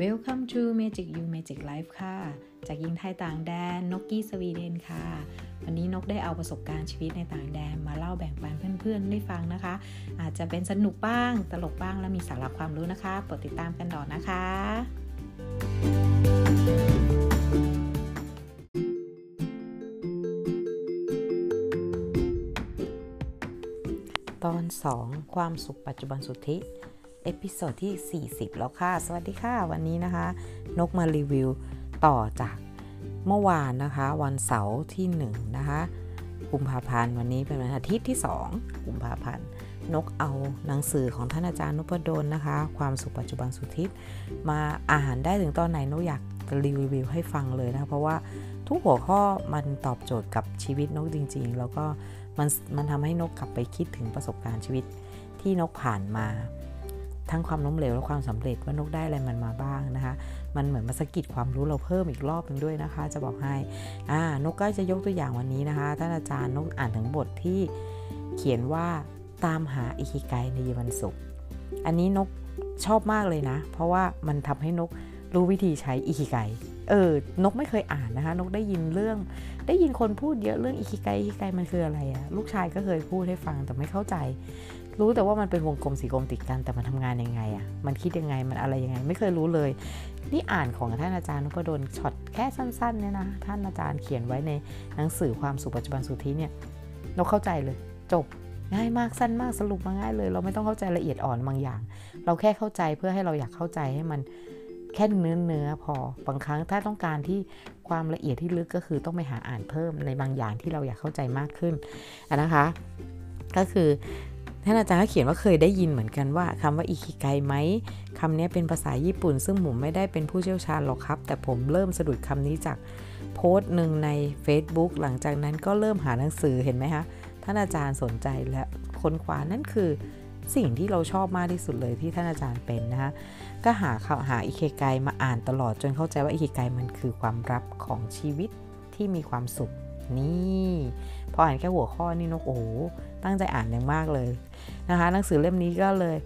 Welcome to Magic You Magic Life ค่ะ จากยิงไทยต่างแดนนกกี้สวีเดนค่ะ วันนี้นกได้เอาประสบการณ์ชีวิตในต่างแดนมาเล่าแบ่งปันเพื่อนๆได้ฟังนะคะ อาจจะเป็นสนุกบ้าง ตลกบ้างและมีสาระความรู้นะคะโปรดติดตามกันต่อนะคะ ตอน 2 ความสุขปัจจุบันสุทธิ episode ที่ 40 แล้วค่ะ สวัสดีค่ะ วันนี้นะคะ นกมารีวิวต่อจากเมื่อวานนะคะ วันเสาร์ที่1นะคะกุมภาพันธ์วันนี้เป็นวันอาทิตย์ที่ 2 กุมภาพันธ์ นกเอาหนังสือของท่านอาจารย์นพดลนะคะ ความสุขปัจจุบันสุทธิมาอ่านได้ถึงตอนไหนนกอยากรีวิวให้ฟังเลยนะเพราะว่าทุกหัวข้อมันตอบโจทย์กับชีวิตนกจริง ๆ แล้วก็มันมันทำให้นกกลับไปคิดถึงประสบการณ์ชีวิตที่นกผ่านมา ทั้งความล้มเหลวและความสำเร็จว่านกได้อะไรมันมาบ้างนะคะ มันเหมือนมาสกิดความรู้เราเพิ่มอีกรอบหนึ่งด้วยนะคะ จะบอกให้อ่านกก็จะยกตัวอย่างวันนี้นะคะท่านอาจารย์นกอ่านถึงบทที่เขียนว่าตามหาอิคิไกในวันศุกร์อันนี้นกชอบมากเลยนะ เพราะว่ามันทำให้นกรู้วิธีใช้อิคิไกเออนกไม่เคยอ่านนะคะ นกได้ยินเรื่อง ได้ยินคนพูดเยอะเรื่องอิคิไกอิคิไกมันคืออะไรอะลูกชายก็เคยพูดให้ฟังแต่ไม่เข้าใจ รู้แต่ว่ามันเป็นวงกลมสีกลมติดกันแต่มันทำงานยังไงอะมันคิดยังไงมันอะไรยังไง ไม่เคยรู้เลย นี่อ่านของท่านอาจารย์นพดลช็อตแค่สั้นๆเนี่ยนะท่านอาจารย์เขียนไว้ในหนังสือความสุขปัจจุบันสุทธิเนี่ยนกเข้าใจเลย จบง่ายมากสั้นมากสรุปมาง่ายเลย เราไม่ต้องเข้าใจละเอียดอ่อนบางอย่าง เราแค่เข้าใจเพื่อให้เราอยากเข้าใจให้มันแค่เนื้อเนื้อพอบางครั้งถ้าต้องการที่ความละเอียดที่ลึกก็คือต้องไปหาอ่านเพิ่มในบางอย่างที่เราอยากเข้าใจมากขึ้นนะคะ ก็คือ ท่านอาจารย์ก็เขียนว่าเคยได้ยินเหมือนกันว่าคำว่าอิคิไกไหมคำนี้เป็นภาษาญี่ปุ่น ซึ่งผมไม่ได้เป็นผู้เชี่ยวชาญหรอกครับ แต่ผมเริ่มสะดุดคำนี้จากโพสต์หนึ่งใน Facebook หลังจากนั้นก็เริ่มหาหนังสือเห็นไหมคะท่านอาจารย์สนใจและค้นคว้านั่นคือสิ่งที่เราชอบมากที่สุดเลยที่ท่านอาจารย์เป็นนะคะก็หาหาอิเคไกมาอ่านตลอดจนเข้าใจว่าอิเคไกมันคือความรับของชีวิตที่มีความสุข นี่พออ่านแค่หัวข้อนี่นกโอ้ตั้งใจอ่านอย่างมากเลยนะคะหนังสือเล่มนี้ก็เลย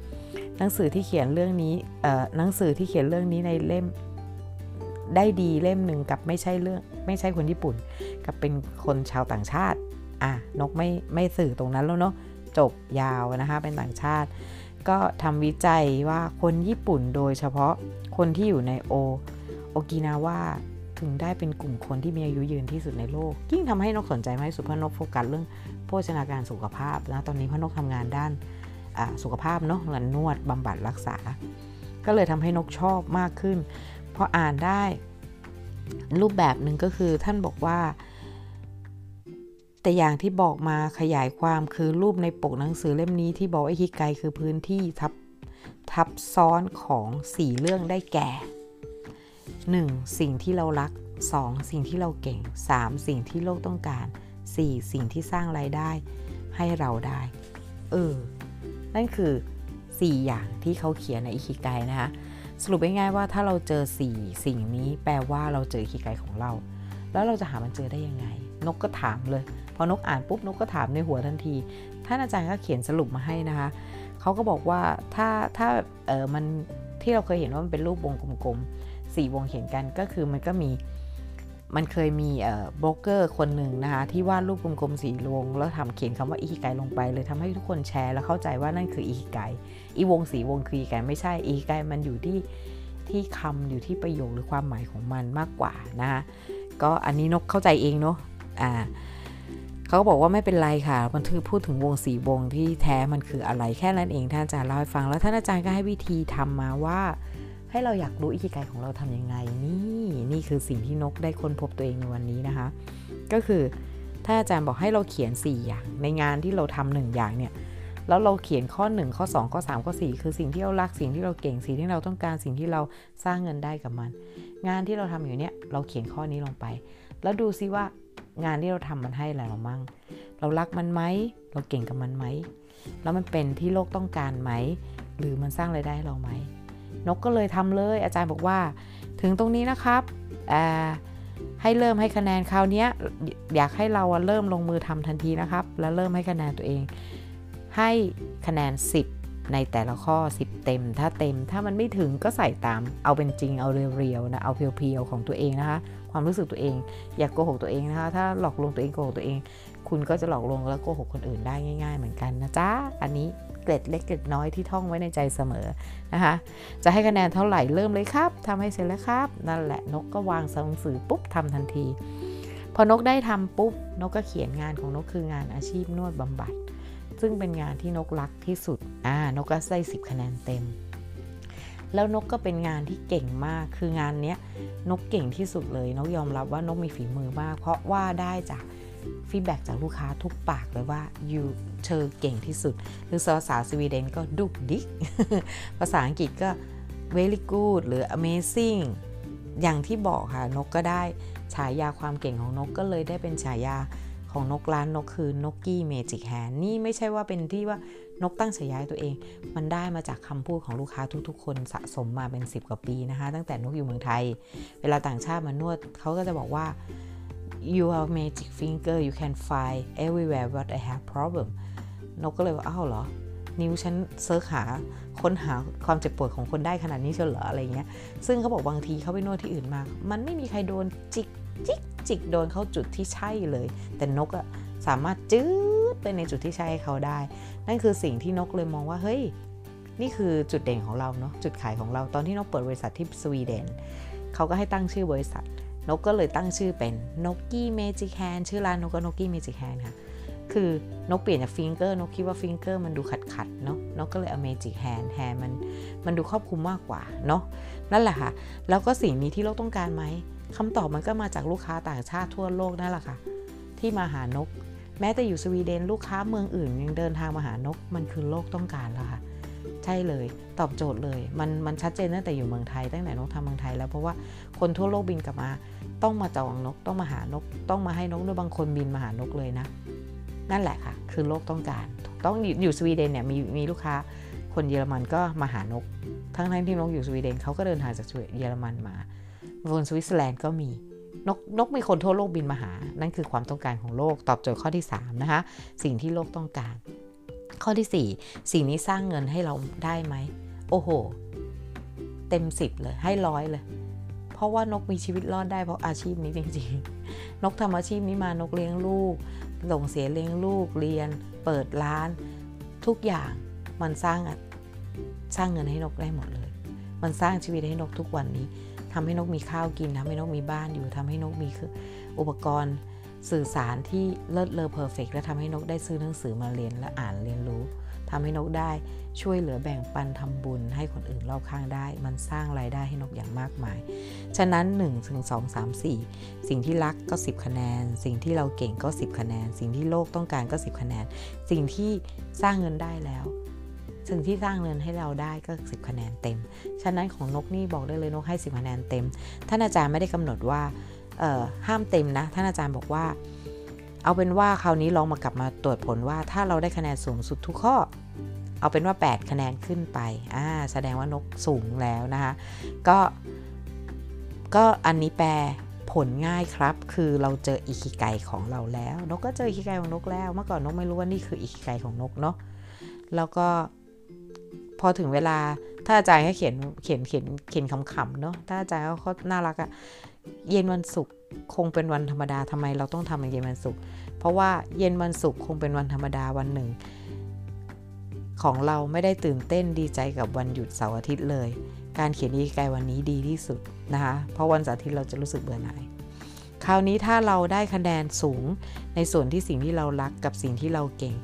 หนังสือที่เขียนเรื่องนี้เอ่อหนังสือที่เขียนเรื่องนี้ในเล่มได้ดีเล่มหนึ่งกับไม่ใช่เรื่องไม่ใช่คนญี่ปุ่น กับเป็นคนชาวต่างชาติอะนกไม่ไม่สื่อตรงนั้นแล้วเนาะจบยาวนะคะเป็นต่างชาติ ก็ทำวิจัยว่าคนญี่ปุ่นโดยเฉพาะคนที่อยู่ในโอโอกินาว่า ถึงได้เป็นกลุ่มคนที่มีอายุยืนที่สุดในโลก ยิ่งทำให้นกสนใจมากสุดเพราะนกโฟกัสเรื่องโภชนาการสุขภาพนะตอนนี้พนกทำงานด้านสุขภาพเนาะงานนวดบำบัดรักษา ก็เลยทำให้นกชอบมากขึ้นพออ่านได้รูปแบบหนึ่งก็คือท่านบอกว่า แต่อย่างที่บอกมาขยายความคือรูปในปกหนังสือเล่มนี้ที่บอกไอ้ฮิไกคือพื้นที่ทับทับซ้อนของ4เรื่องได้แก่ 1. สิ่งที่เรารัก 2. สิ่งที่เราเก่ง 3. สิ่งที่โลกต้องการ 4. สิ่งที่สร้างรายได้ ให้เราได้ เออ นั่นคือ 4 อย่างที่เขาเขียนในอิคิไกนะคะ สรุปง่ายๆว่าถ้าเราเจอ 4 สิ่งนี้แปลว่าเราเจออิคิไกของเรา แล้วเราจะหามันเจอได้ยังไง นกก็ถามเลย พอนกอ่านปุ๊บนกก็ถามในหัวทันที ท่านอาจารย์ก็เขียนสรุปมาให้นะคะ เขาก็บอกว่าถ้าถ้าเออมันที่เราเคยเห็นว่ามันเป็นรูปวงกลมๆ สี่วงเขียนกันก็คือมันก็มีมันเคยมีเอ่อบล็อกเกอร์คนหนึ่งนะคะ ที่วาดรูปกลมๆสีวง แล้วทำเขียนคำว่าอีกิไกลงไปเลยทำให้ทุกคนแชร์ แล้วเข้าใจว่านั่นคืออีกิไกอีวงสีวงคืออีไกไม่ใช่อีกิไกมันอยู่ที่ที่คำอยู่ที่ประโยคหรือความหมายของมันมากกว่านะคะก็อันนี้นกเข้าใจเองเนาะอ่าเขาก็บอกว่าไม่เป็นไรค่ะ มันคือพูดถึงวงสีวงที่แท้มันคืออะไรแค่นั้นเองท่านอาจารย์เล่าให้ฟังแล้วท่านอาจารย์ก็ให้วิธีทำมาว่า ให้เราอยากรู้อิคิไกของเราทํำยังไง นี่นี่คือสิ่งที่นกได้ค้นพบตัวเองในวันนี้นะคะ ก็คือท่าอาจารย์บอกให้เราเขียน 4 อย่าง ในงานที่เราทำหนึ่งอย่างเนี่ยแล้วเราเขียนข้อ 1 ข้อ 2 ข้อ 3 ข้อ 4 คือสิ่งที่เรารักสิ่งที่เราเก่งสิ่งที่เราต้องการสิ่งที่เราสร้างเงินได้กับมัน งานที่เราทำอยู่เนี่ยเราเขียนข้อนี้ลงไป แล้วดูซิว่างานที่เราทำมันให้อะไรเรามั่ง เรารักมันไหมเราเก่งกับมันไหมแล้วมันเป็นที่โลกต้องการไหม หรือมันสร้างไรายได้เราไหม นกก็เลยทำเลย อาจารย์บอกว่า ถึงตรงนี้นะครับให้เริ่มให้คะแนนคราวนี้อยากให้เราเริ่มลงมือทำทันทีนะครับ แล้วเริ่มให้คะแนนตัวเอง ให้คะแนน 10 ในแต่ละข้อ 10 เต็ม ถ้าเต็มถ้ามันไม่ถึงก็ใส่ตาม เอาเป็นจริงเอาเรียวๆนะเอาเพียวๆของตัวเองนะคะ ความรู้สึกตัวเอง อย่ากโกหกตัวเองนะคะ ถ้าหลอกลวงตัวเองโกหกตัวเอง คุณก็จะหลอกลวงแล้วโกหกคนอื่นได้ง่าย ๆ เหมือนกันนะจ๊ะอันนี้ เกล็ดเล็กเกล็ดน้อยที่ท่องไว้ในใจเสมอนะคะ จะให้คะแนนเท่าไหร่เริ่มเลยครับทำให้เสร็จแล้วครับ นั่นแหละนกก็วางหนังสือปุ๊บทำทันที พอนกได้ทำปุ๊บนกก็เขียนงานของนกคืองานอาชีพนวดบำบัด ซึ่งเป็นงานที่นกรักที่สุดอ่านกก็ได้สิบคะแนนเต็มแล้วนกก็เป็นงานที่เก่งมาก คืองานเนี้ยนกเก่งที่สุดเลย นกยอมรับว่านกมีฝีมือมาก เพราะว่าได้จาก ฟีดแบ็จากลูกค้าทุกปากเลยว่า you เธอเก่งที่สุด หรือภาษาสวีเดนก็ดุกดิก ภาษาอังกฤษก็ very good หรือ amazing อย่างที่บอกค่ะ นกก็ได้ฉายาความเก่งของนกก็เลยได้เป็นฉายาของนกร้านนกคือนกกี้ Magic Hand นี่ไม่ใช่ว่าเป็นที่ว่านกตั้งฉายาตัวเอง มันได้มาจากคำพูดของลูกค้าทุกๆ คนสะสมมาเป็น 10 กว่าปีนะคะ ตั้งแต่นกอยู่เมืองไทย เวลาต่างชาติมานวดเขาก็จะบอกว่า you have magic finger you can find everywhere that I have problem นกก็เลยว่าอ้าวเหรอ นิ้วฉัน search หาค้นหาความเจ็บปวดของคนได้ขนาดนี้เชียวเหรออะไรเงี้ย ซึ่งเขาบอกบางทีเขาไปนวดที่อื่นมา มันไม่มีใครโดนจิกจิกจิกโดนเข้าจุดที่ใช่เลย แต่นกอะสามารถจี้ไปในจุดที่ใช่ให้เขาได้ นั่นคือสิ่งที่นกเลยมองว่าเฮ้ยนี่คือจุดเด่นของเราเนาะจุดขายของเราตอนที่นกเปิดบริษัทที่สวีเดนเขาก็ให้ตั้งชื่อบริษัท นกก็เลยตั้งชื่อเป็นนกกี้ Magic Hand ชื่อร้านนกก็นกกี้ Magic Hand ค่ะ คือนกเปลี่ยนจาก finger นกคิดว่า finger มันดูขัดขัดเนาะนกก็เลยเอา magic hand hand มันมันดูครอบคลุมมากกว่าเนาะนั่นแหละค่ะ แล้วก็สิ่งนี้ที่โลกต้องการไหมคำตอบมันก็มาจากลูกค้าต่างชาติทั่วโลกนั่นแหละค่ะ ที่มาหานก แม้แต่อยู่สวีเดนลูกค้าเมืองอื่นยังเดินทางมาหานกมันคือโลกต้องการแล้วค่ะใช่เลยตอบโจทย์เลย มันมันชัดเจนตั้งแต่อยู่เมืองไทยตั้งแต่นกทำเมืองไทยแล้วเพราะว่าคนทั่วโลกบินกลับมา ต้องมาจองนกต้องมาหานก ต้องมาให้นกด้วยบางคนบินมาหานกเลยนะ นั่นแหละค่ะ คือโลกต้องการ ต้องอยู่สวีเดนเนี่ยมีมีลูกค้าคนเยอรมันก็มาหานก ทั้งทั้งที่นกอยู่สวีเดนเขาก็เดินทางจากเยอรมันมาคนสวิตเซอร์แลนด์ก็มีนกนกมีคนทั่วโลกบินมาหา นั่นคือความต้องการของโลกตอบโจทย์ข้อที่ 3 นะคะ สิ่งที่โลกต้องการ ข้อที่ 4 สิ่งนี้สร้างเงินให้เราได้ไหม โอ้โห เต็ม 10 เลยให้ร้อยเลย เพราะว่านกมีชีวิตรอดได้เพราะอาชีพนี้จริงๆ นกทำอาชีพนี้มานกเลี้ยงลูกส่งเสียเลี้ยงลูกเรียน เปิดร้าน ทุกอย่างมันสร้างสร้างเงินให้นกได้หมดเลย มันสร้างชีวิตให้นกทุกวันนี้ทำให้นกมีข้าวกินทำให้นกมีบ้านอยู่ทำให้นกมีอุปกรณ์สื่อสารที่เลิศเลอเพอร์เฟกและทำให้นกได้ซื้อหนังสือมาเรียนและอ่านเรียนรู้ ทำให้นกได้ช่วยเหลือแบ่งปันทำบุญให้คนอื่นรอบข้างได้ มันสร้างรายได้ให้นกอย่างมากมาย ฉะนั้น 1 ถึง 2 3 4 สิ่งที่รักก็ 10 คะแนน สิ่งที่เราเก่งก็ 10 คะแนน สิ่งที่โลกต้องการก็ 10 คะแนน สิ่งที่สร้างเงินได้แล้ว สิ่งที่สร้างเงินให้เราได้ก็ 10 คะแนนเต็ม ฉะนั้นของนกนี่บอกได้เลยนกให้ 10 คะแนนเต็ม ท่านอาจารย์ไม่ได้กำหนดว่าห้ามเต็มนะ ท่านอาจารย์บอกว่า เอาเป็นว่าคราวนี้ลองมากลับมาตรวจผลว่าถ้าเราได้คะแนนสูงสุดทุกข้อ เอาเป็นว่า 8 คะแนนขึ้นไปอ่าแสดงว่านกสูงแล้วนะคะก็ก็อันนี้แปลผลง่ายครับ คือเราเจออิคิไกของเราแล้ว นกก็เจออิคิไกของนกแล้ว เมื่อก่อนนกไม่รู้ว่านี่คืออิคิไกของนกเนาะแล้วก็พอถึงเวลาถ้าอาจารย์ให้เขียนเขียนเขียนเขียนคำๆเนาะถ้าอาจารย์เขาน่ารักอะเย็นวันศุกร์ คงเป็นวันธรรมดาทำไมเราต้องทำในเย็นวันศุกร์เพราะว่าเย็นวันศุกร์คงเป็นวันธรรมดาวันหนึ่ง ของเราไม่ได้ตื่นเต้นดีใจกับวันหยุดเสาร์อาทิตย์เลย การเขียนอีกายวันนี้ดีที่สุดนะคะเพราะวันเสาร์อาทิตย์เราจะรู้สึกเบื่อหน่ายคราวนี้ถ้าเราได้คะแนนสูงในส่วนที่สิ่งที่เรารักกับสิ่งที่เราเก่ง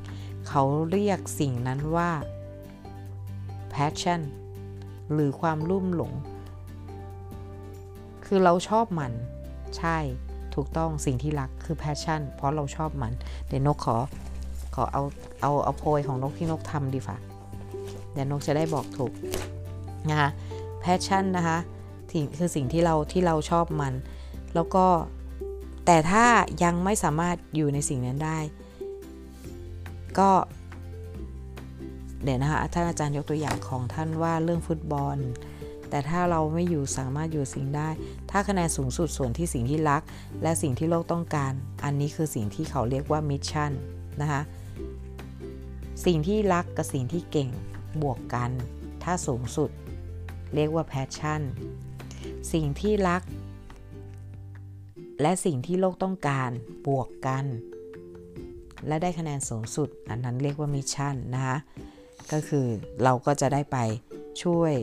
เขาเรียกสิ่งนั้นว่า passion หรือความรุ่มหลง คือเราชอบมัน ใช่ถูกต้องสิ่งที่รักคือ passion เพราะเราชอบมัน เดี๋ยวนกขอขอเอาเอาเอาโพยของนกที่นกทำดีฝ่าเดี๋ยวนกจะได้บอกถูกนะคะ passion นะคะคือสิ่งที่เราที่เราชอบมัน แล้วก็แต่ถ้ายังไม่สามารถอยู่ในสิ่งนั้นได้ ก็ เดี๋ยวนะคะท่านอาจารย์ยกตัวอย่างของท่านว่าเรื่องฟุตบอล แต่ถ้าเราไม่อยู่สามารถอยู่สิ่งได้ ถ้าคะแนนสูงสุดส่วนที่สิ่งที่รัก และสิ่งที่โลกต้องการ อันนี้คือสิ่งที่เขาเรียกว่ามิชชั่นนะคะสิ่งที่รักกับสิ่งที่เก่งบวกกัน ถ้าสูงสุด เรียกว่า passion สิ่งที่รัก และสิ่งที่โลกต้องการบวกกัน และได้คะแนนสูงสุด อันนั้นเรียกว่า mission นะคะก็คือเราก็จะได้ไปช่วย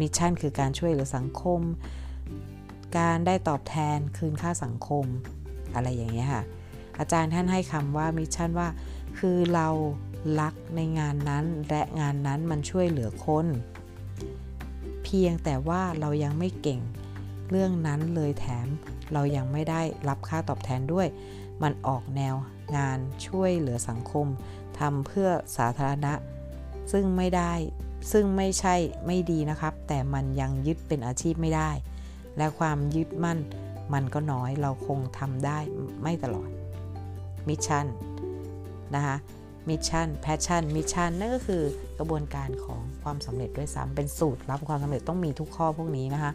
mission คือการช่วยเหลือสังคม การได้ตอบแทนคืนค่าสังคม อะไรอย่างเงี้ยค่ะ อาจารย์ท่านให้คำว่า mission ว่า คือเรารักในงานนั้น และงานนั้นมันช่วยเหลือคน เพียงแต่ว่าเรายังไม่เก่งเรื่องนั้นเลยแถมเรายังไม่ได้รับค่าตอบแทนด้วย มันออกแนวงานช่วยเหลือสังคมทำเพื่อสาธารณะ ซึ่งไม่ได้ ซึ่งไม่ใช่ไม่ดีนะครับ แต่มันยังยึดเป็นอาชีพไม่ได้ และความยึดมั่นมันก็น้อยเราคงทำได้ไม่ตลอด mission นะคะ mission passion mission นั่นก็คือกระบวนการของความสำเร็จด้วยซ้ำเป็นสูตรลับความสำเร็จต้องมีทุกข้อพวกนี้นะคะ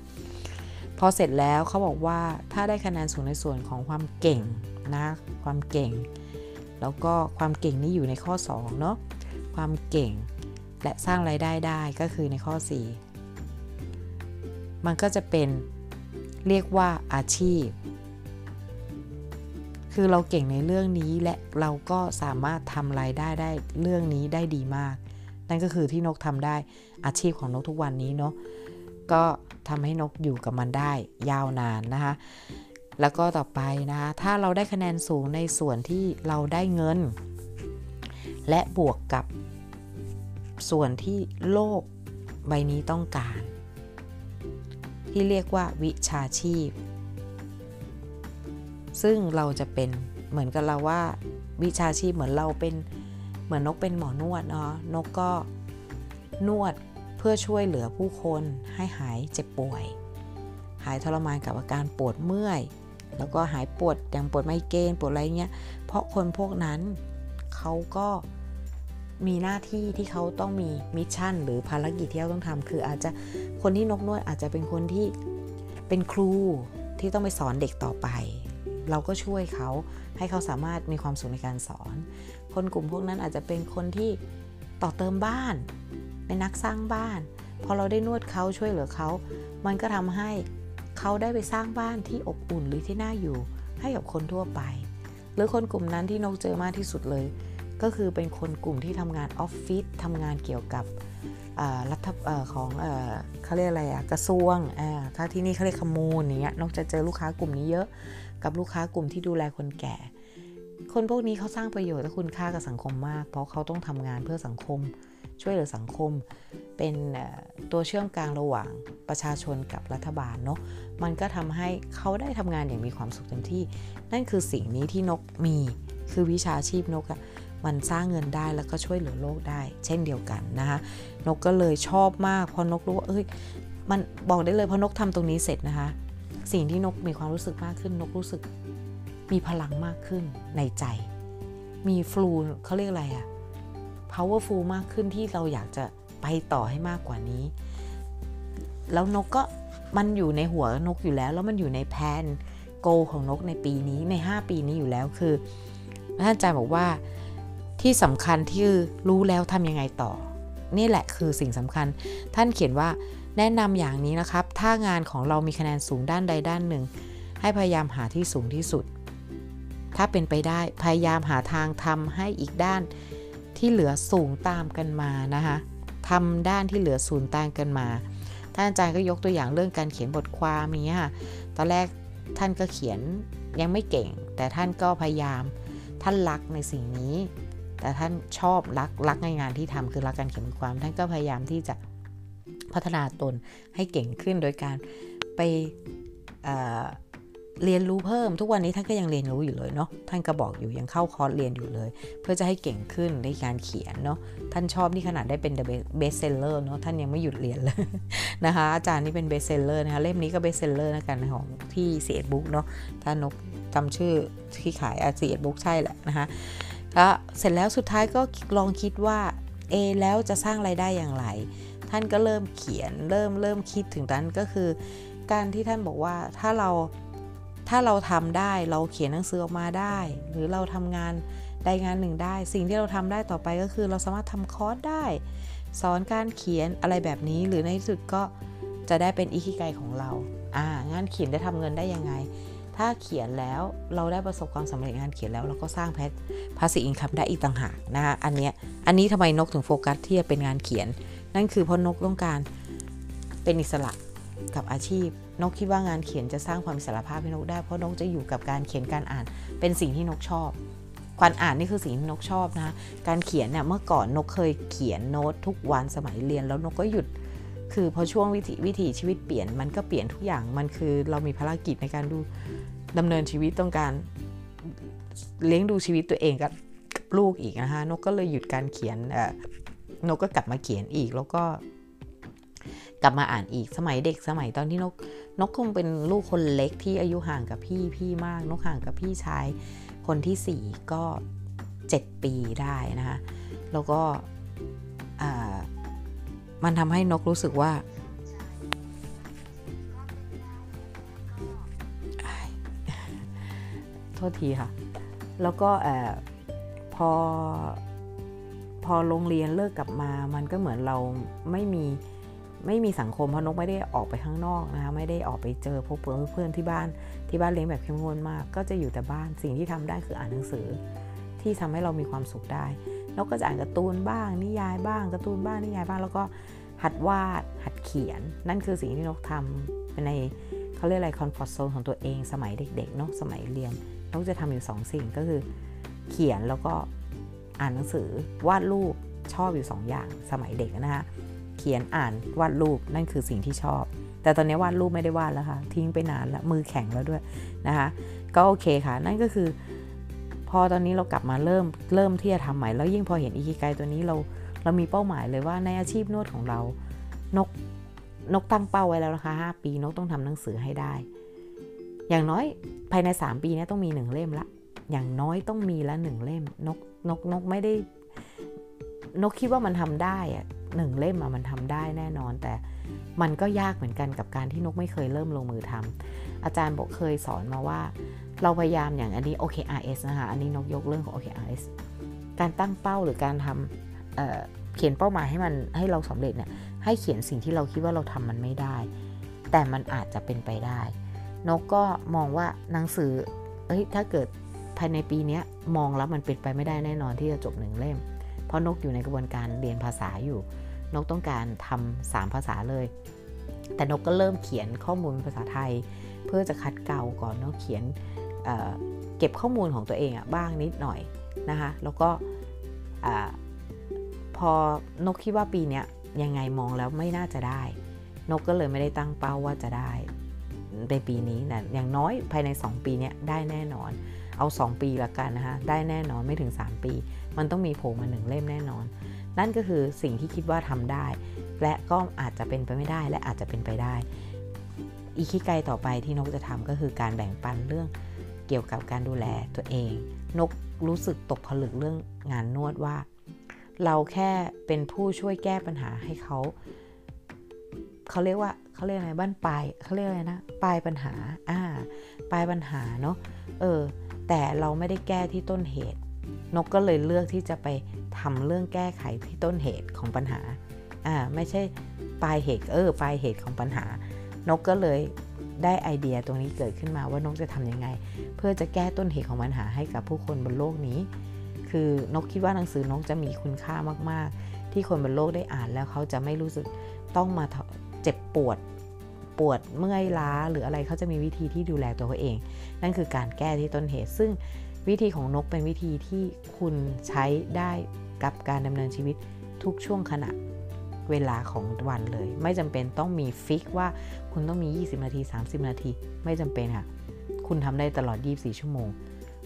พอเสร็จแล้วเขาบอกว่าถ้าได้คะแนนสูงในส่วนของความเก่งนะความเก่ง แล้วก็ความเก่งนี่อยู่ในข้อ2เนาะความเก่ง และสร้างรายได้ได้ก็คือในข้อ 4 มันก็จะเป็นเรียกว่าอาชีพ คือเราเก่งในเรื่องนี้และเราก็สามารถทำรายได้ได้เรื่องนี้ได้ดีมาก นั่นก็คือที่นกทำได้อาชีพของนกทุกวันนี้เนาะก็ทำให้นกอยู่กับมันได้ยาวนานนะคะ แล้วก็ต่อไปนะคะถ้าเราได้คะแนนสูงในส่วนที่เราได้เงิน และบวกกับ ส่วนที่โลกใบนี้ต้องการ ที่เรียกว่าวิชาชีพ ซึ่งเราจะเป็นเหมือนกับเราว่า วิชาชีพเหมือนเราเป็นเหมือนนกเป็นหมอนวดเนาะนกก็นวดเพื่อช่วยเหลือผู้คนให้หายเจ็บป่วย หายทรมานกับอาการปวดเมื่อย แล้วก็หายปวดอย่างปวดไมเกรนปวดอะไรเงี้ยเพราะคนพวกนั้นเขาก็ มีหน้าที่ที่เขาต้องมีมิชชั่น หรือภารกิจที่เขาต้องทำคืออาจจะคนที่นกนวดอาจจะเป็นคนที่เป็นครูที่ต้องไปสอนเด็กต่อไป เราก็ช่วยเขาให้เขาสามารถมีความสุขในการสอน คนกลุ่มพวกนั้นอาจจะเป็นคนที่ต่อเติมบ้าน เป็นนักสร้างบ้านพอเราได้นวดเขาช่วยเหลือเขา มันก็ทำให้เขาได้ไปสร้างบ้านที่อบอุ่นหรือที่น่าอยู่ให้กับคนทั่วไป หรือคนกลุ่มนั้นที่นกเจอมากที่สุดเลย ก็คือเป็นคนกลุ่มที่ทำงานออฟฟิศทำงานเกี่ยวกับรัฐของเขาเรียกอะไรอะกระทรวงถ้าที่นี่เขาเรียกขมูลอย่างเงี้ยนอกจะเจอลูกค้ากลุ่มนี้เยอะ กับลูกค้ากลุ่มที่ดูแลคนแก่ คนพวกนี้เขาสร้างประโยชน์และคุณค่ากับสังคมมาก เพราะเขาต้องทำงานเพื่อสังคม ช่วยเหลือสังคม เป็นตัวเชื่อมกลางระหว่างประชาชนกับรัฐบาลเนาะมันก็ทำให้เขาได้ทำงานอย่างมีความสุขเต็มที่ นั่นคือสิ่งนี้ที่นกมีคือวิชาชีพนกอะ มันสร้างเงินได้แล้วก็ช่วยเหลือโลกได้ เช่นเดียวกันนะคะนกก็เลยชอบมากพอนกรู้ว่าเอ้ยมันบอกได้เลยพอนกทำตรงนี้เสร็จนะคะ สิ่งที่นกมีความรู้สึกมากขึ้น นกรู้สึกมีพลังมากขึ้นในใจ มีฟลูเขาเรียกอะไรอะ powerful มากขึ้นที่เราอยากจะไปต่อให้มากกว่านี้ แล้วนกก็มันอยู่ในหัวนกอยู่แล้ว แล้วมันอยู่ในแผนโกของนกในปีนี้ใน 5 ปีนี้อยู่แล้วคือท่านอาจารย์บอกว่า ที่สำคัญที่รู้แล้วทำยังไงต่อ นี่แหละคือสิ่งสำคัญ ท่านเขียนว่าแนะนำอย่างนี้นะครับ ถ้างานของเรามีคะแนนสูงด้านใดด้านหนึ่ง ให้พยายามหาที่สูงที่สุด ถ้าเป็นไปได้พยายามหาทางทำให้อีกด้านที่เหลือสูงตามกันมานะคะทำด้านที่เหลือศูนย์ตามกันมา ท่านอาจารย์ก็ยกตัวอย่างเรื่องการเขียนบทความนี้ค่ะ ตอนแรกท่านก็เขียนยังไม่เก่ง แต่ท่านก็พยายาม ท่านรักในสิ่งนี้ แต่ท่านชอบรักรักในงานที่ทำคือรักการเขียนบทความ ท่านก็พยายามที่จะพัฒนาตนให้เก่งขึ้นโดยการไปเเรียนรู้เพิ่มทุกวันนี้ท่านก็ยังเรียนรู้อยู่เลยเนาะท่านก็บอกอยู่ยังเข้าคอร์สเรียนอยู่เลย เพื่อจะให้เก่งขึ้นในการเขียนเนาะท่านชอบนี่ขนาดได้เป็นเบสเซลเลอร์เนาะท่านยังไม่หยุดเรียนเลยนะคะ อาจารย์นี่เป็นเบสเซลเลอร์นะคะเล่มนี้ก็เบสเซลเลอร์นะกันของที่เสียบุ๊กเนาะท่านนกจำชื่อที่ขายอาเสียบุ๊กใช่แหละนะคะ็เสร็จแล้วสุดท้ายก็ลองคิดว่าเอแล้วจะสร้างไรายได้อย่างไร ท่านก็เริ่มเขียนเริ่มเริ่มคิดถึงนั้นก็คือ การที่ท่านบอกว่าถ้าเราถ้าเราทำได้เราเขียนหนังสือออกมาได้ หรือเราทำงานใดงานหนึ่งได้ สิ่งที่เราทำได้ต่อไปก็คือเราสามารถทำคอร์สได้ สอนการเขียนอะไรแบบนี้ หรือในที่สุดก็จะได้เป็นอิคิไกของเราอ่างานเขียนได้ทำเงินได้ยังไง ถ้าเขียนแล้วเราได้ประสบความสำเร็จงานเขียนแล้วเราก็สร้างแพทภาษีอินคัมได้อีกต่างหากนะคะอันเนี้ยอันนี้ทำไมนกถึงโฟกัสที่จะเป็นงานเขียน นั่นคือเพราะนกต้องการเป็นอิสระกับอาชีพ นกคิดว่างานเขียนจะสร้างความอิสระภาพให้นกได้ เพราะนกจะอยู่กับการเขียนการอ่านเป็นสิ่งที่นกชอบการอ่านนี่คือสิ่งที่นกชอบนะคะการเขียนเนี่ยเมื่อก่อนนกเคยเขียนโน้ตทุกวันสมัยเรียนแล้วนกก็หยุด คือพอช่วงวิถีวิถีชีวิตเปลี่ยนมันก็เปลี่ยนทุกอย่างมันคือเรามีภารกิจในการดู ดำเนินชีวิตต้องการเลี้ยงดูชีวิตตัวเองกับลูกอีกนะคะนกก็เลยหยุดการเขียนนกก็กลับมาเขียนอีกแล้วก็กลับมาอ่านอีกสมัยเด็กสมัยตอนที่นกนกคงเป็นลูกคนเล็กที่อายุห่างกับพี่พี่มากนกห่างกับพี่ชายคนที่ 4 ก็ 7 ปีได้นะคะแล้วก็มันทำให้นกรู้สึกว่า โทษทีค่ะ แล้วก็พอพอโรงเรียนเลิกกลับมา มันก็เหมือนเราไม่มีไม่มีสังคมเพราะนกไม่ได้ออกไปข้างนอกนะคะไม่ได้ออกไปเจอพบเพื่อนเพื่อนที่บ้านที่บ้านเลี้ยงแบบเข้มงวดมาก ก็จะอยู่แต่บ้านสิ่งที่ทำได้คืออ่านหนังสือ ที่ทำให้เรามีความสุขได้นกก็จะอ่านการ์ตูนบ้าง นิยายบ้างการ์ตูนบ้างนิยายบ้าง แล้วก็หัดวาดหัดเขียน นั่นคือสิ่งที่นกทำในเขาเรียกอะไรคอนฟอร์ทโซนของตัวเองสมัยเด็กๆเนาะสมัยเรียน นกจะทำอยู่2สสิ่งก็คือ เขียนแล้วก็อ่านหนังสือวาดรูปชอบอยู่2อย่างสมัยเด็กนะคะเขียนอ่านวาดรูปนั่นคือสิ่งที่ชอบ แต่ตอนนี้วาดรูปไม่ได้วาดแล้วค่ะทิ้งไปนานแล้วมือแข็งแล้วด้วยนะคะก็โอเคค่ะ นั่นก็คือ พอตอนนี้เรากลับมาเริ่มเริ่มที่จะทำใหม่แล้วยิ่งพอเห็นอีคิไกตัวนี้เราเรามีเป้าหมายเลยว่าในอาชีพนวดของเรานกนกตั้งเป้าไว้แล้วนะคะ5ปีนกต้องทำหนังสือให้ได้ อย่างน้อยภายใน 3 ปีนี้ต้องมีหนึ่งเล่มละ อย่างน้อยต้องมีละหนึ่งเล่ม นกนกนกไม่ได้ นกคิดว่ามันทำได้อะหนึ่งเล่มมันทำได้แน่นอน แต่มันก็ยากเหมือนกันกับการที่นกไม่เคยเริ่มลงมือทำอาจารย์บอกเคยสอนมาว่า เราพยายามอย่างอันนี้ OKRS นะคะอันนี้นกยกเรื่องของ OKRS การตั้งเป้าหรือการทำเเขียนเป้าหมายให้มันให้เราสำเร็จเนี่ยให้เขียนสิ่งที่เราคิดว่าเราทำมันไม่ได้ แต่มันอาจจะเป็นไปได้ นกก็มองว่าหนังสือ เอ้ย ถ้าเกิดภายในปีนี้มองแล้วมันเป็นไปไม่ได้แน่นอนที่จะจบหนึ่งเล่ม เพราะนกอยู่ในกระบวนการเรียนภาษาอยู่ นกต้องการทำสามภาษาเลย แต่นกก็เริ่มเขียนข้อมูลภาษาไทย เพื่อจะคัดเกลาก่อนนกเขียนเเก็บข้อมูลของตัวเองอะบ้างนิดหน่อยนะคะ แล้วก็พอนกคิดว่าปีนี้ยังไงมองแล้วไม่น่าจะได้ นกก็เลยไม่ได้ตั้งเป้าว่าจะได้ ในปีนี้นะอย่างน้อยภายใน 2 ปีนี้ได้แน่นอน เอา 2 ปีละกันนะคะได้แน่นอนไม่ถึง 3 ปี มันต้องมีโผล่มาหนึ่งเล่มแน่นอน นั่นก็คือสิ่งที่คิดว่าทำได้ และก็อาจจะเป็นไปไม่ได้และอาจจะเป็นไปได้ อีคิไกลต่อไปที่นกจะทำก็คือการแบ่งปันเรื่องเกี่ยวกับการดูแลตัวเอง นกรู้สึกตกผลึกเรื่องงานนวดว่า เราแค่เป็นผู้ช่วยแก้ปัญหาให้เขา เขาเรียกว่าเขาเรียกอะไรบ้านปลายเขาเรียกอะไรนะปลายปัญหาอ่าปลายปัญหาเนาะเออแต่เราไม่ได้แก้ที่ต้นเหตุ นกก็เลยเลือกที่จะไปทำเรื่องแก้ไขที่ต้นเหตุของปัญหาอ่าไม่ใช่ปลายเหตุเออปลายเหตุของปัญหา นกก็เลยได้ไอเดียตรงนี้เกิดขึ้นมาว่านกจะทํำยังไง เพื่อจะแก้ต้นเหตุของปัญหาให้กับผู้คนบนโลกนี้ คือนกคิดว่าหนังสือนกจะมีคุณค่ามาก ๆ ที่คนบนโลกได้อ่านแล้วเขาจะไม่รู้สึกต้องมา เจ็บปวดปวดเมื่อยล้าหรืออะไรเขาจะมีวิธีที่ดูแลตัวเขาเอง นั่นคือการแก้ที่ต้นเหตุ ซึ่งวิธีของนกเป็นวิธีที่คุณใช้ได้กับการดำเนินชีวิตทุกช่วงขณะเวลาของวันเลย ไม่จำเป็นต้องมีฟิกว่าคุณต้องมี 20 นาที 30 นาที ไม่จำเป็นค่ะ คุณทำได้ตลอด 24 ชั่วโมง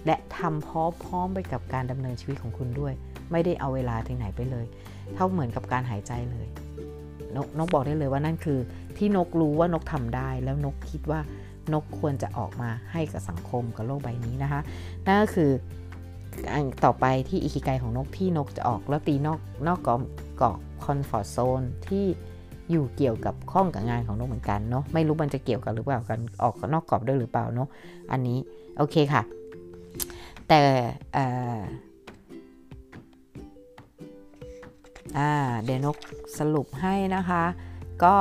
และทำพร้อมๆไปกับการดำเนินชีวิตของคุณด้วย ไม่ได้เอาเวลาที่ไหนไปเลย เท่าเหมือนกับการหายใจเลย นกนกบอกได้เลยว่านั่นคือ ที่นกรู้ว่านกทำได้ แล้วนกคิดว่านกควรจะออกมาให้กับสังคมกับโลกใบนี้นะคะนั่นก็คืออันต่อไปที่อิคิไกของนกที่นกจะออกแล้วตีนอกนอกกรอบกาะคอนฟอร์ทโซนที่อยู่เกี่ยวกับข้องกับงานของนกเหมือนกันเนาะไม่รู้มันจะเกี่ยวกันหรือเปล่ากันออกนอกกรอบด้วยหรือเปล่าเนาะอันนี้โอเคค่ะ แต่ อ่าเดี๋ยวนกสรุปให้นะคะ ก็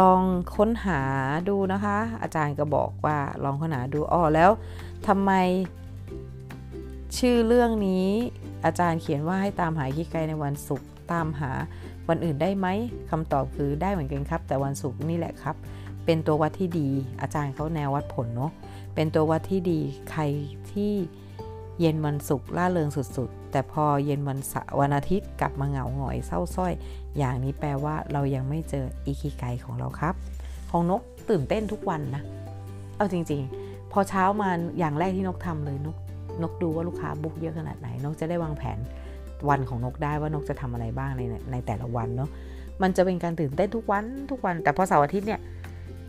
ลองค้นหาดูนะคะ อาจารย์ก็บอกว่าลองค้นหาดูอ๋อแล้วทำไม ชื่อเรื่องนี้อาจารย์เขียนว่าให้ตามหาคิไกในวันศุกร์ตามหาวันอื่นได้ไหมคำตอบคือได้เหมือนกันครับ แต่วันศุกร์นี่แหละครับ เป็นตัววัดที่ดี อาจารย์เขาแนววัดผลเนาะเป็นตัววัดที่ดีใครที่ เย็นวันศุกร์ล่าเริงสุดๆ แต่พอเย็นวันวันอาทิตย์กลับมาเหงาหงอยเศร้าส้อย อย่างนี้แปลว่าเรายังไม่เจออิคิไกของเราครับ ของนกตื่นเต้นทุกวันนะ เอาจริงๆ พอเช้ามาอย่างแรกที่นกทำเลยนกนกดูว่าลูกค้าบุ๊กเยอะขนาดไหน นกจะได้วางแผนวันของนกได้ว่านกจะทำอะไรบ้างในในแต่ละวันเนาะมันจะเป็นการตื่นเต้นทุกวันทุกวัน แต่พอเสาร์อาทิตย์เนี่ย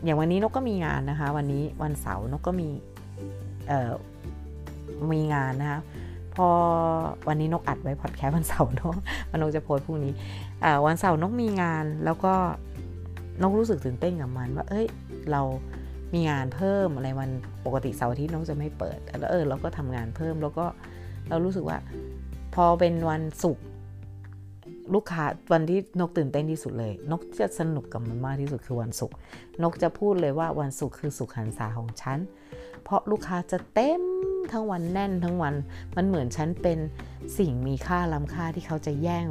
อย่างวันนี้นกก็มีงานนะคะ วันนี้วันเสาร์นกก็มีเอ่อ มีงานนะคะพอวันนี้นกอัดไว้พอดแคสต์วันเสาร์เนาะมันนกจะโพสพรุ่งนี้วันเสาร์นกมีงานแล้วก็นกรู้สึกตื่นเต้นกับมันว่า เอ้ย เรามีงานเพิ่มอะไรวันปกติเสาร์อาทิตย์น้องจะไม่เปิดแล้วเออเราก็ทำงานเพิ่มแล้วก็เรารู้สึกว่า พอเป็นวันศุกร์ลูกค้าวันที่นกตื่นเต้นที่สุดเลย นกจะสนุกกับมันมากที่สุดคือวันศุกร์นกจะพูดเลยว่าวันศุกร์คือสุขหันษาของฉันเพราะลูกค้าจะเต็ม ทั้งวันแน่นทั้งวัน มันเหมือนฉันเป็นสิ่งมีค่าล้ำค่าที่เขาจะแย่ง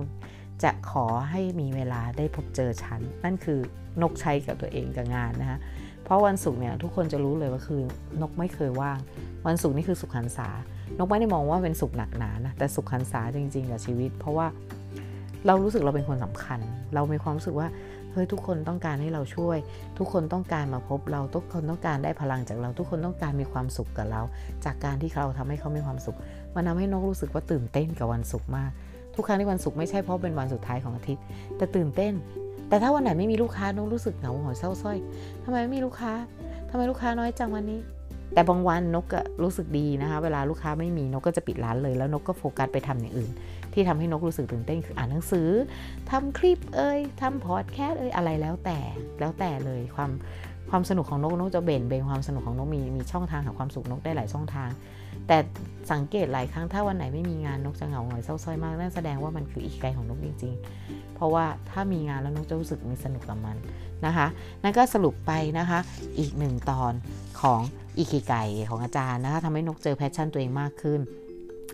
จะขอให้มีเวลาได้พบเจอฉัน นั่นคือนกใช้กับตัวเองกับงานนะคะเพราะวันศุกร์เนี่ยทุกคนจะรู้เลยว่าคือนกไม่เคยว่าง วันศุกร์นี่คือสุขหันษานกไม่ได้มองว่าเป็นสุขหนักหนานะแต่สุขหันษาจริง ๆ กับชีวิต เพราะว่าเรารู้สึกเราเป็นคนสำคัญ เรามีความรู้สึกว่า เฮ้ยทุกคนต้องการให้เราช่วย ทุกคนต้องการมาพบเรา ทุกคนต้องการได้พลังจากเรา ทุกคนต้องการมีความสุขกับเรา จากการที่เราทำให้เขามีความสุข มันทาให้นกรู้สึกว่าตื่นเต้นกับวันศุกร์มาก ทุกครั้งที่วันศุกร์ไม่ใช่เพราะเป็นวันสุดท้ายของอาทิตย์ แต่ตื่นเต้น แต่ถ้าวันไหนไม่มีลูกค้านกรู้สึกเหงาหงอยเศร้าส้อยทำไมไม่มีลูกค้าทำไมลูกค้าน้อยจังวันนี้แต่บางวันนกก็รู้สึกดีนะคะ เวลาลูกค้าไม่มีนกก็จะปิดร้านเลยแล้วนกก็โฟกัสไปทำอย่างอื่น ที่ทำให้นกรู้สึกตื่นเต้นคืออ่านหนังสือทำคลิปเอ่ยทำพอดแคสต์เอ่ยอะไรแล้วแต่แล้วแต่เลยความความสนุกของนกนกจะเบ่นเบนความสนุกของนกมีมีช่องทางหาความสุขนกได้หลายช่องทาง แต่สังเกตหลายครั้งถ้าวันไหนไม่มีงานนกจะเหงาหงอยเศร้าส้อยมากนั่นแสดงว่ามันคืออิคิไกของนกจริง ๆ เพราะว่าถ้ามีงานแล้วนกจะรู้สึกมีสนุกกับมันนะคะนั่นก็สรุปไปนะคะอีกหนึ่งตอนของอิคิไกของอาจารย์นะคะทำให้นกเจอ passion ตัวเองมากขึ้น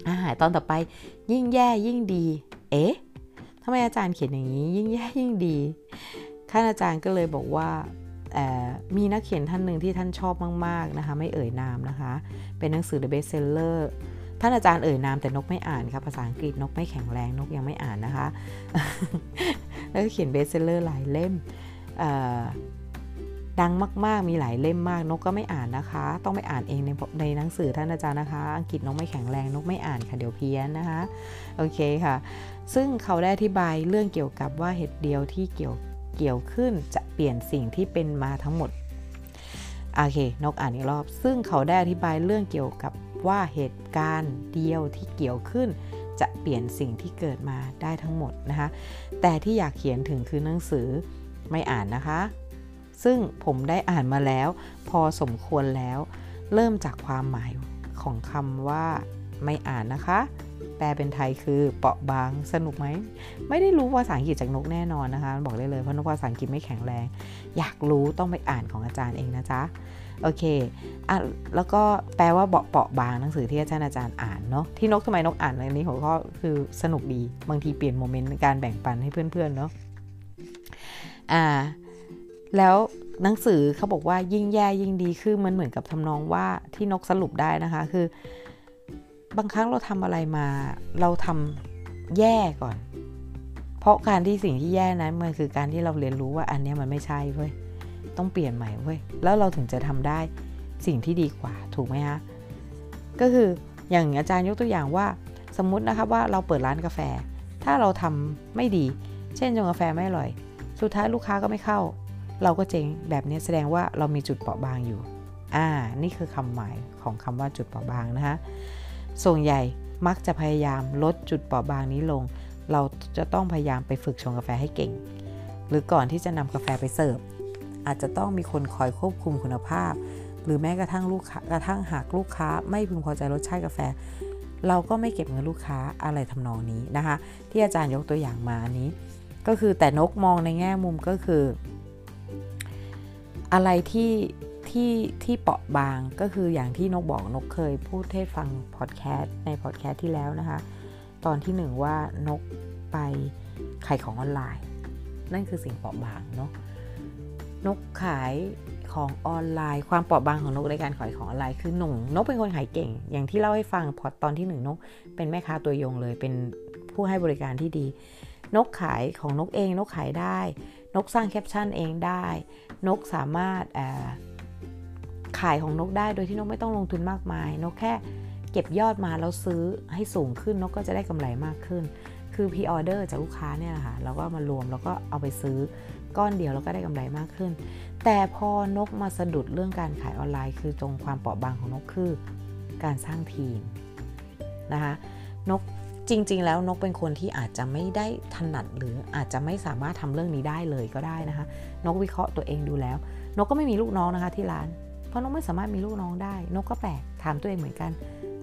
อ่านตอนต่อไปยิ่งแย่ยิ่งดี เอ๊ะทำไมอาจารย์เขียนอย่างนี้ ยิ่งแย่ยิ่งดีท่านอาจารย์ก็เลยบอกว่ามีนักเขียนท่านหนึ่งที่ท่านชอบมาก ๆ นะคะ ไม่เอ่ยนามนะคะ เป็นหนังสือ The Best Seller ท่านอาจารย์เอ่ยนามแต่นกไม่อ่านครับภาษาอังกฤษนกไม่แข็งแรงนกยังไม่อ่านนะคะ แล้วก็เขียนเบสเซลเลอร์หลายเล่ม ดังมากๆ มีหลายเล่มมากนกก็ไม่อ่านนะคะ ต้องไปอ่านเองในในหนังสือท่านอาจารย์นะคะ อังกฤษนกไม่แข็งแรงนกไม่อ่านค่ะเดี๋ยวเพี้ยนนะคะโอเคค่ะ ซึ่งเขาได้อธิบายเรื่องเกี่ยวกับว่าเหตุเดียวที่เกี่ยวเกี่ยวขึ้นจะเปลี่ยนสิ่งที่เป็นมาทั้งหมดโอเคนกอ่านอีกรอบ ซึ่งเขาได้อธิบายเรื่องเกี่ยวกับว่าเหตุการณ์เดียวที่เกี่ยวขึ้น จะเปลี่ยนสิ่งที่เกิดมาได้ทั้งหมดนะคะ แต่ที่อยากเขียนถึงคือหนังสือไม่อ่านนะคะ ซึ่งผมได้อ่านมาแล้ว พอสมควรแล้ว เริ่มจากความหมายของคำว่า ไม่อ่านนะคะ แปลเป็นไทยคือเปราะบางสนุกไหม ไม่ได้รู้ภาษาอังกฤษจากนกแน่นอนนะคะ บอกได้เลยเพราะนกภาษาอังกฤษไม่แข็งแรง อยากรู้ต้องไปอ่านของอาจารย์เองนะจ๊ะโอเคอะแล้วก็แปลว่าเบาเปาะบางหนังสือที่อาจารย์อาจารย์อ่านเนาะ ที่นกทำไมนกอ่านในนี้หัวข้อคือสนุกดี บางทีเปลี่ยนโมเมนต์ในการแบ่งปันให้เพื่อนๆเนาะ อ่า แล้วหนังสือเขาบอกว่ายิ่งแย่ยิ่งดีคือมันเหมือนกับทำนองว่าที่นกสรุปได้นะคะ คือบางครั้งเราทำอะไรมา เราทำแย่ก่อน เพราะการที่สิ่งที่แย่นั้นมันคือการที่เราเรียนรู้ว่าอันนี้มันไม่ใช่เว้ยต้องเปลี่ยนใหม่เว้ยแล้วเราถึงจะทำได้สิ่งที่ดีกว่าถูกไหมคะก็คืออย่างอาจารย์ยกตัวอย่างว่า สมมุตินะครับว่าเราเปิดร้านกาแฟ ถ้าเราทำไม่ดี เช่นจงกาแฟไม่อร่อย สุดท้ายลูกค้าก็ไม่เข้า เราก็เจ๊งแบบนี้แสดงว่าเรามีจุดเปราะบางอยู่ อ่า นี่คือคำหมายของคำว่าจุดเปราะบางนะคะส่วนใหญ่มักจะพยายามลดจุดเปราะบางนี้ลง เราจะต้องพยายามไปฝึกชงกาแฟให้เก่ง หรือก่อนที่จะนำกาแฟไปเสิร์ฟอาจจะต้องมีคนคอยควบคุมคุณภาพ หรือแม้กระทั่งลูกค้ากระทั่งหากลูกค้า ไม่พึงพอใจรสชาติกาแฟ เราก็ไม่เก็บเงินลูกค้าอะไรทำนองนี้นะคะ ที่อาจารย์ยกตัวอย่างมาอันนี้ ก็คือแต่นกมองในแง่มุมก็คือ อะไรที่ที่ที่เปราะบางก็คืออย่างที่นกบอกนกเคยพูดให้ฟังพอดแคสต์ในพอดแคสต์ที่แล้วนะคะ ตอนที่หนึ่งว่านกไปขายของออนไลน์ นั่นคือสิ่งเปราะบางเนาะนกขายของออนไลน์ ความเปราะบางของนกในการขายของออนไลน์คือหนุ่งนกเป็นคนขายเก่ง อย่างที่เล่าให้ฟังพอตอนที่หนึ่งนก เป็นแม่ค้าตัวยงเลยเป็นผู้ให้บริการที่ดี นกขายของนกเองนกขายได้ นกสร้างแคปชั่นเองได้ นกสามารถขายของนกได้โดยที่นกไม่ต้องลงทุนมากมาย นกแค่เก็บยอดมาแล้วซื้อให้สูงขึ้นนกก็จะได้กำไรมากขึ้น คือพีออเดอร์จากลูกค้าเนี่ยแหละค่ะแล้วก็มารวมแล้วก็เอาไปซื้อก้อนเดียวแล้วก็ได้กำไรมากขึ้น แต่พอนกมาสะดุดเรื่องการขายออนไลน์ คือตรงความเปราะบางของนกคือ การสร้างทีมนะคะนก จริง ๆ แล้วนกเป็นคนที่อาจจะไม่ได้ถนัดหรืออาจจะไม่สามารถทำเรื่องนี้ได้เลยก็ได้นะคะ นกวิเคราะห์ตัวเองดูแล้ว นกก็ไม่มีลูกน้องนะคะที่ร้าน เพราะนกไม่สามารถมีลูกน้องได้ นกก็แปลกถามตัวเองเหมือนกัน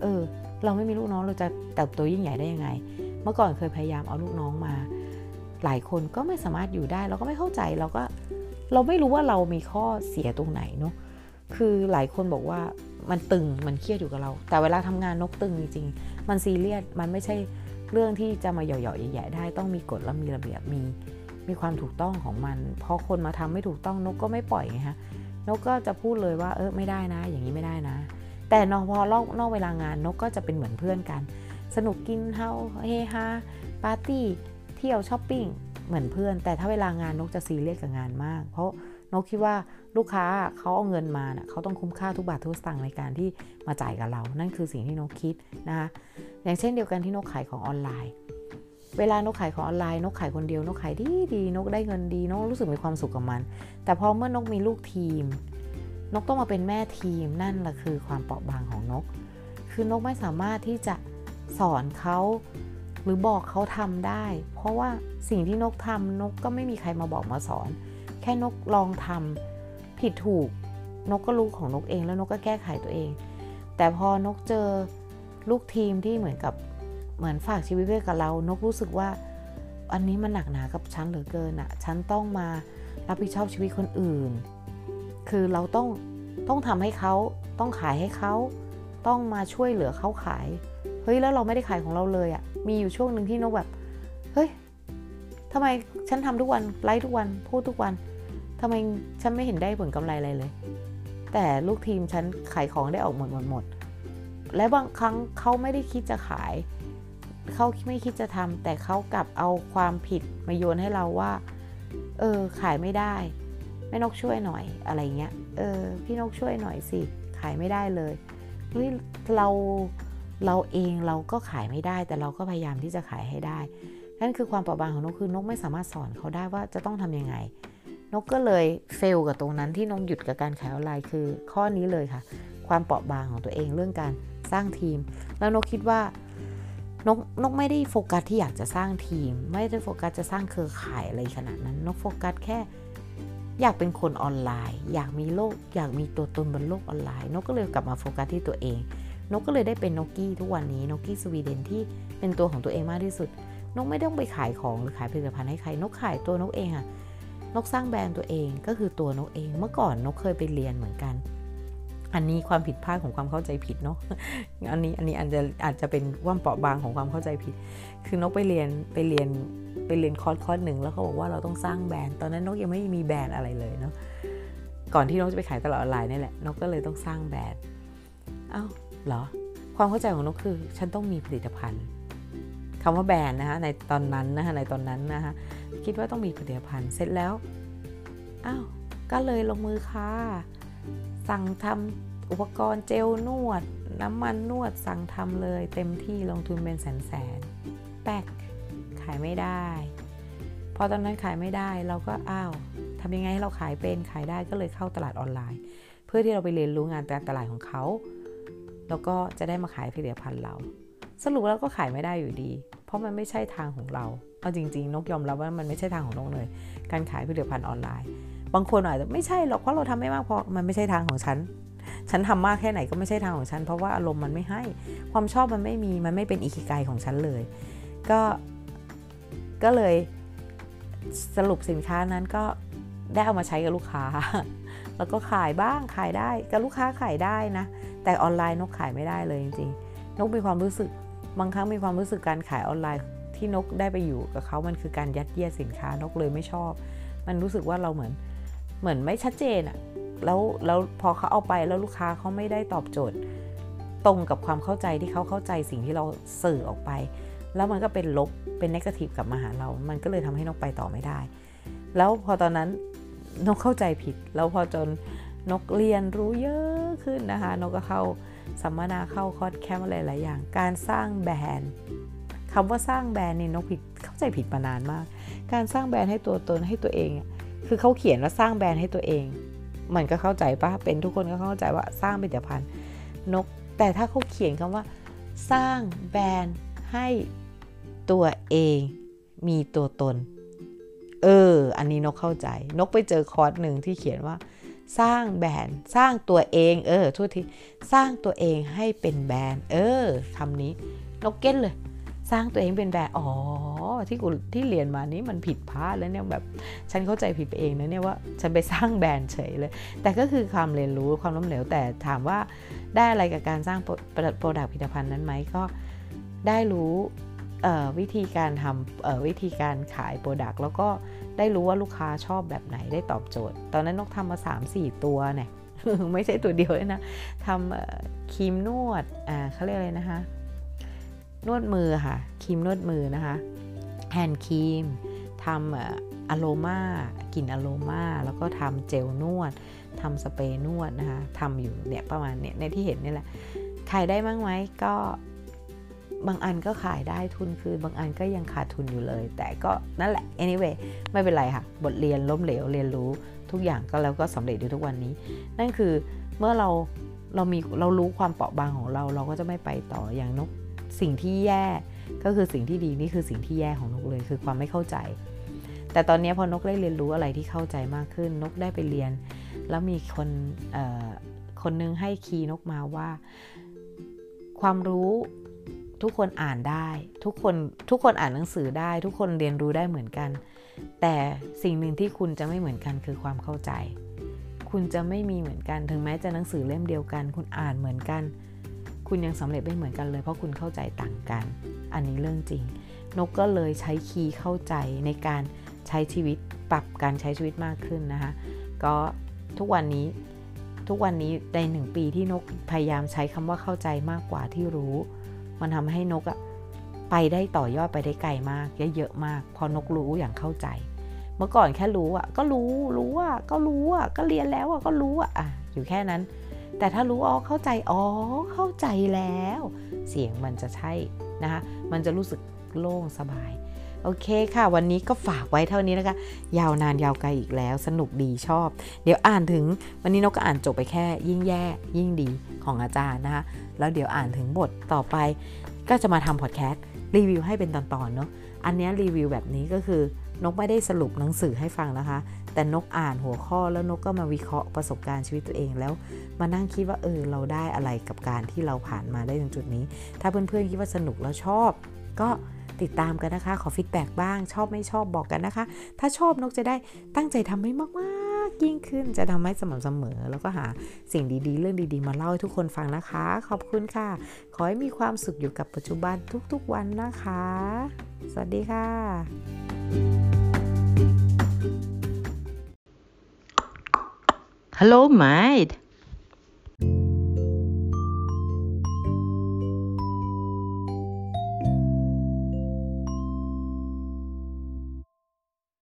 เออ เราไม่มีลูกน้องเราจะเติบโตยิ่งใหญ่ได้ยังไง เมื่อก่อนเคยพยายามเอาลูกน้องมา หลายคนก็ไม่สามารถอยู่ได้ เราก็ไม่เข้าใจเราก็เราไม่รู้ว่าเรามีข้อเสียตรงไหนเนาะคือหลายคนบอกว่า มันตึงมันเครียดอยู่กับเรา แต่เวลาทำงานนกตึงจริงๆ มันซีเรียสมันไม่ใช่เรื่องที่จะมาเหยาะๆแหยะๆได้ต้องมีกฎและมีระเบียบมี มีความถูกต้องของมันพอคนมาทำไม่ถูกต้องนกก็ไม่ปล่อยไงฮะนกก็จะพูดเลยว่าเออไม่ได้นะ อย่างนี้ไม่ได้นะ แต่นอพอนอกนอกเวลางานนกก็จะเป็นเหมือนเพื่อนกัน สนุกกินเฮาเฮฮาปาร์ตี้เที่ยวช้อปปิ้งเหมือนเพื่อน แต่ถ้าเวลางานนกจะซีเรียสกับงานมาก เพราะ นกคิดว่าลูกค้าเขาเอาเงินมาเนะ่ะเขาต้องคุ้มค่าทุกบาททุกสตางค์ในการที่มาจ่ายกับเรา นั่นคือสิ่งที่นกคิดนะคะอย่างเช่นเดียวกันที่นกขายของออนไลน์ เวลานกขายของออนไลน์นกขายคนเดียวนกขายดีดีนกได้เงินดีนกรู้สึกมีความสุขกับมัน แต่พอเมื่อนกมีลูกทีม นกต้องมาเป็นแม่ทีมนั่นแหละคือความเปราะบางของนก คือนกไม่สามารถที่จะสอนเขาหรือบอกเขาทำได้ เพราะว่าสิ่งที่นกทำนกก็ไม่มีใครมาบอกมาสอน ค่นกลองทำผิดถูกนกก็รู้ของนกเองแล้วนกก็แก้ไขตัวเอง แต่พอนกเจอลูกทีมที่เหมือนกับเหมือนฝากชีวิตไว้กับเรา นกรู้สึกว่า อันนี้มันหนักหนากับฉันเหลือเกินอะฉันต้องมารับผิดชอบชีวิตคนอื่น คือเราต้องต้องทำให้เขาต้องขายให้เขาต้องมาช่วยเหลือเขาขาย เฮ้ยแล้วเราไม่ได้ขายของเราเลยอะมีอยู่ช่วงหนึ่งที่นกแบบ เฮ้ยทำไมฉันทำทุกวันไลฟ์ทุกวันพูดทุกวัน ทำไมฉันไม่เห็นได้ผลกำไรอะไรเลย แต่ลูกทีมฉันขายของได้ออกหมดหมดหมด และบางครั้งเขาไม่ได้คิดจะขาย เขาไม่คิดจะทำแต่เขากลับเอาความผิดมาโยนให้เราว่า เออ ขายไม่ได้แม่นกช่วยหน่อยอะไรเงี้ย เออ พี่นกช่วยหน่อยสิ ขายไม่ได้เลยเฮ้ยเราเราเองเราก็ขายไม่ได้ แต่เราก็พยายามที่จะขายให้ได้ นั่นคือความเปราะบางของนกคือนกไม่สามารถสอนเขาได้ว่าจะต้องทำยังไง นกก็เลย fail กับตรงนั้นที่นกหยุดกับการขายออนไลน์คือ ข้อนี้เลยค่ะ ความเปราะบางของตัวเองเรื่องการสร้างทีม แล้วนกคิดว่านกนกไม่ได้โฟกัสที่อยากจะสร้างทีม ไม่ได้โฟกัสจะสร้างเครือข่ายอะไรขนาดนั้น นกโฟกัสแค่อยากเป็นคนออนไลน์ อยากมีโลก อยากมีตัวตนบนโลกออนไลน์นกก็เลยกลับมาโฟกัสที่ตัวเอง นกก็เลยได้เป็นนกกี้ทุกวันนี้นกกี้สวีเดนที่เป็นตัวของตัวเองมากที่สุด นกไม่ต้องไปขายของหรือขายผลิตภัณฑ์ให้ใคร นกขายตัวนกเองอะ นกสร้างแบรนด์ตัวเองก็คือตัวนกเอง เมื่อก่อนนกเคยไปเรียนเหมือนกัน อันนี้ความผิดพลาดของความเข้าใจผิดเนาะ อันนี้อันนี้อาจจะอาจจะเป็นว่าเปราะบางของความเข้าใจผิด คือนกไปเรียนไปเรียนไปเรียนคอร์สคอร์สหนึ่งแล้วเขาบอกว่าเราต้องสร้างแบรนด์ ตอนนั้นนกยังไม่มีแบรนด์อะไรเลยเนาะ ก่อนที่นกจะไปขายตลาดออนไลน์นี่แหละ นกก็เลยต้องสร้างแบรนด์ เอ้าเหรอ ความเข้าใจของนกคือฉันต้องมีผลิตภัณฑ์คำว่าแบรนด์นะคะในตอนนั้นนะคะในตอนนั้นนะคะ คิดว่าต้องมีผลิตภัณฑ์เสร็จแล้วอ้าวก็เลยลงมือค่ะ สั่งทำอุปกรณ์เจลนวด น้ำมันนวดสั่งทำเลย เต็มที่ลงทุนเป็นแสนแสนแปกขายไม่ได้ พอตอนนั้นขายไม่ได้เราก็อ้าวทำยังไงให้เราขายเป็นขายได้ก็เลยเข้าตลาดออนไลน์ เพื่อที่เราไปเรียนรู้งานการตลาดของเขาแล้วก็จะได้มาขายผลิตภัณฑ์เรา สรุปแล้วก็ขายไม่ได้อยู่ดี เพราะมันไม่ใช่ทางของเรา เอาจริงๆ นกยอมรับว่ามันไม่ใช่ทางของนกเลย การขายผลิตภัณฑ์ออนไลน์ บางคนอาจจะไม่ใช่หรอกเพราะเราทำไม่มากพอมันไม่ใช่ทางของฉัน ฉันทำมากแค่ไหนก็ไม่ใช่ทางของฉัน เพราะว่าอารมณ์มันไม่ให้ ความชอบมันไม่มี มันไม่เป็นอิคิไกของฉันเลย ก็ ก็เลยสรุปสินค้านั้นก็ได้เอามาใช้กับลูกค้า แล้วก็ขายบ้างขายได้ กับลูกค้าขายได้นะ แต่ออนไลน์นกขายไม่ได้เลยจริงๆ นกมีความรู้สึก บางครั้งมีความรู้สึกการขายออนไลน์ ที่นกได้ไปอยู่กับเขามันคือการยัดเยียดสินค้านกเลยไม่ชอบ มันรู้สึกว่าเราเหมือนเหมือนไม่ชัดเจนอะแล้วแล้วพอเขาเอาไปแล้วลูกค้าเขาไม่ได้ตอบโจทย์ ตรงกับความเข้าใจที่เขาเข้าใจสิ่งที่เราสื่อออกไป แล้วมันก็เป็นลบเป็น negative กลับมาหาเรา มันก็เลยทำให้นกไปต่อไม่ได้ แล้วพอตอนนั้นนกเข้าใจผิด แล้วพอจนนกเรียนรู้เยอะขึ้นนะคะ นกก็เข้าสัมมนาเข้าคอร์สแคมป์อะไรหลายอย่าง การสร้างแบรนด์ คำว่าสร้างแบรนด์เนี่นกผิดเข้าใจผิดมานานมาก การสร้างแบรนด์ให้ตัวตนให้ตัวเอง คือเขาเขียนว่าสร้างแบรนด์ให้ตัวเอง มันก็เข้าใจปะเป็นทุกคนก็เข้าใจว่าสร้างผลิตภัณฑ์นก แต่ถ้าเขาเขียนคำว่า สร้างแบรนด์ให้ตัวเองมีตัวตน เออ อันนี้นกเข้าใจ นกไปเจอคอร์สหนึ่งที่เขียนว่า สร้างแบรนด์สร้างตัวเอง เออทุกทีสร้างตัวเองให้เป็นแบรนด์ เออคำนี้นก get เลย สร้างตัวเองเป็นแบรนด์อ๋อที่กูที่เรียนมานี้มันผิดพลาดแล้วเนี่ยแบบฉันเข้าใจผิดไปเองนะเนี่ยว่าฉันไปสร้างแบรนด์เฉยเลย แต่ก็คือความเรียนรู้ความล้มเหลวแต่ถามว่าได้อะไรกับการสร้าง product ผลิตภัณฑ์นั้นไหมก็ได้รู้วิธีการทำวิธีการขาย product แล้วก็ได้รู้ว่าลูกค้าชอบแบบไหนได้ตอบโจทย์ ตอนนั้นนกทำมา 3-4 ตัวเนี่ยไม่ใช่ตัวเดียวเลยนะทำครีมนวดอ่าเขาเรียกอะไรนะคะ นวดมือค่ะครีมนวดมือนะคะแฮนด์ครีมทำอะโลมากลิ่นอะโลมาแล้วก็ทำเจลนวดทำสเปรย์นวดนะคะทำอยู่เนี่ยประมาณเนี่ยในที่เห็นนี่แหละขายได้มั้งไหมก็บางอันก็ขายได้ทุนคืนบางอันก็ยังขาดทุนอยู่เลย แต่ก็นั่นแหละ anyway ไม่เป็นไรค่ะ บทเรียนล้มเหลวเรียนรู้ทุกอย่างก็แล้วก็สำเร็จอยู่ทุกวันนี้ นั่นคือเมื่อเราเรามีเรารู้ความเปราะบางของเรา เราก็จะไม่ไปต่ออย่างนก สิ่งที่แย่ก็คือสิ่งที่ดีนี่คือสิ่งที่แย่ของนกเลยคือความไม่เข้าใจ แต่ตอนนี้พอนกได้เรียนรู้อะไรที่เข้าใจมากขึ้น นกได้ไปเรียน แล้วมีคนคนนึงให้คีย์นกมาว่า ความรู้ทุกคนอ่านได้ ทุกคนทุกคนอ่านหนังสือได้ ทุกคนเรียนรู้ได้เหมือนกัน แต่สิ่งหนึ่งที่คุณจะไม่เหมือนกันคือความเข้าใจ คุณจะไม่มีเหมือนกันถึงแม้จะหนังสือเล่มเดียวกัน คุณอ่านเหมือนกัน คุณยังสำเร็จไม่เหมือนกันเลย เพราะคุณเข้าใจต่างกัน อันนี้เรื่องจริง นกก็เลยใช้คีย์เข้าใจในการใช้ชีวิตปรับการใช้ชีวิตมากขึ้นนะคะ ก็ทุกวันนี้ทุกวันนี้ในหนึ่งปีที่นกพยายามใช้คำว่าเข้าใจมากกว่าที่รู้ มันทำให้นกอะไปได้ต่อยอดไปได้ไกลมากเยอะมาก พอนกรู้อย่างเข้าใจ เมื่อก่อนแค่รู้อะก็รู้รู้ว่าก็รู้อะก็เรียนแล้วอะก็รู้อะอะอยู่แค่นั้น แต่ถ้ารู้อ๋อเข้าใจอ๋อเข้าใจแล้ว เสียงมันจะใช่นะคะมันจะรู้สึกโล่งสบาย โอเคค่ะ วันนี้ก็ฝากไว้เท่านี้นะคะ ยาวนานยาวไกลอีกแล้ว สนุกดีชอบ เดี๋ยวอ่านถึงวันนี้นกก็อ่านจบไปแค่ ยิ่งแย่ยิ่งดีของอาจารย์นะคะ แล้วเดี๋ยวอ่านถึงบทต่อไป ก็จะมาทำพอดแคสต์รีวิวให้เป็นตอนๆเนาะอันนี้รีวิวแบบนี้ก็คือนกไม่ได้สรุปหนังสือให้ฟังนะคะ แต่นกอ่านหัวข้อแล้วนกก็มาวิเคราะห์ประสบการณ์ชีวิตตัวเองแล้ว มานั่งคิดว่าเออเราได้อะไรกับการที่เราผ่านมาได้ถึงจุดนี้ ถ้าเพื่อนๆคิดว่าสนุกแล้วชอบ ก็ติดตามกันนะคะ ขอ feedback บ้าง ชอบไม่ชอบบอกกันนะคะ ถ้าชอบนกจะได้ตั้งใจทำให้มากๆ ยิ่งขึ้นจะทำให้สม่ำเสมอ แล้วก็หาสิ่งดีๆ เรื่องดีๆ มาเล่าให้ทุกคนฟังนะคะ ขอบคุณค่ะ ขอให้มีความสุขอยู่กับปัจจุบันทุกๆวันนะคะ สวัสดีค่ะ Hello, mate.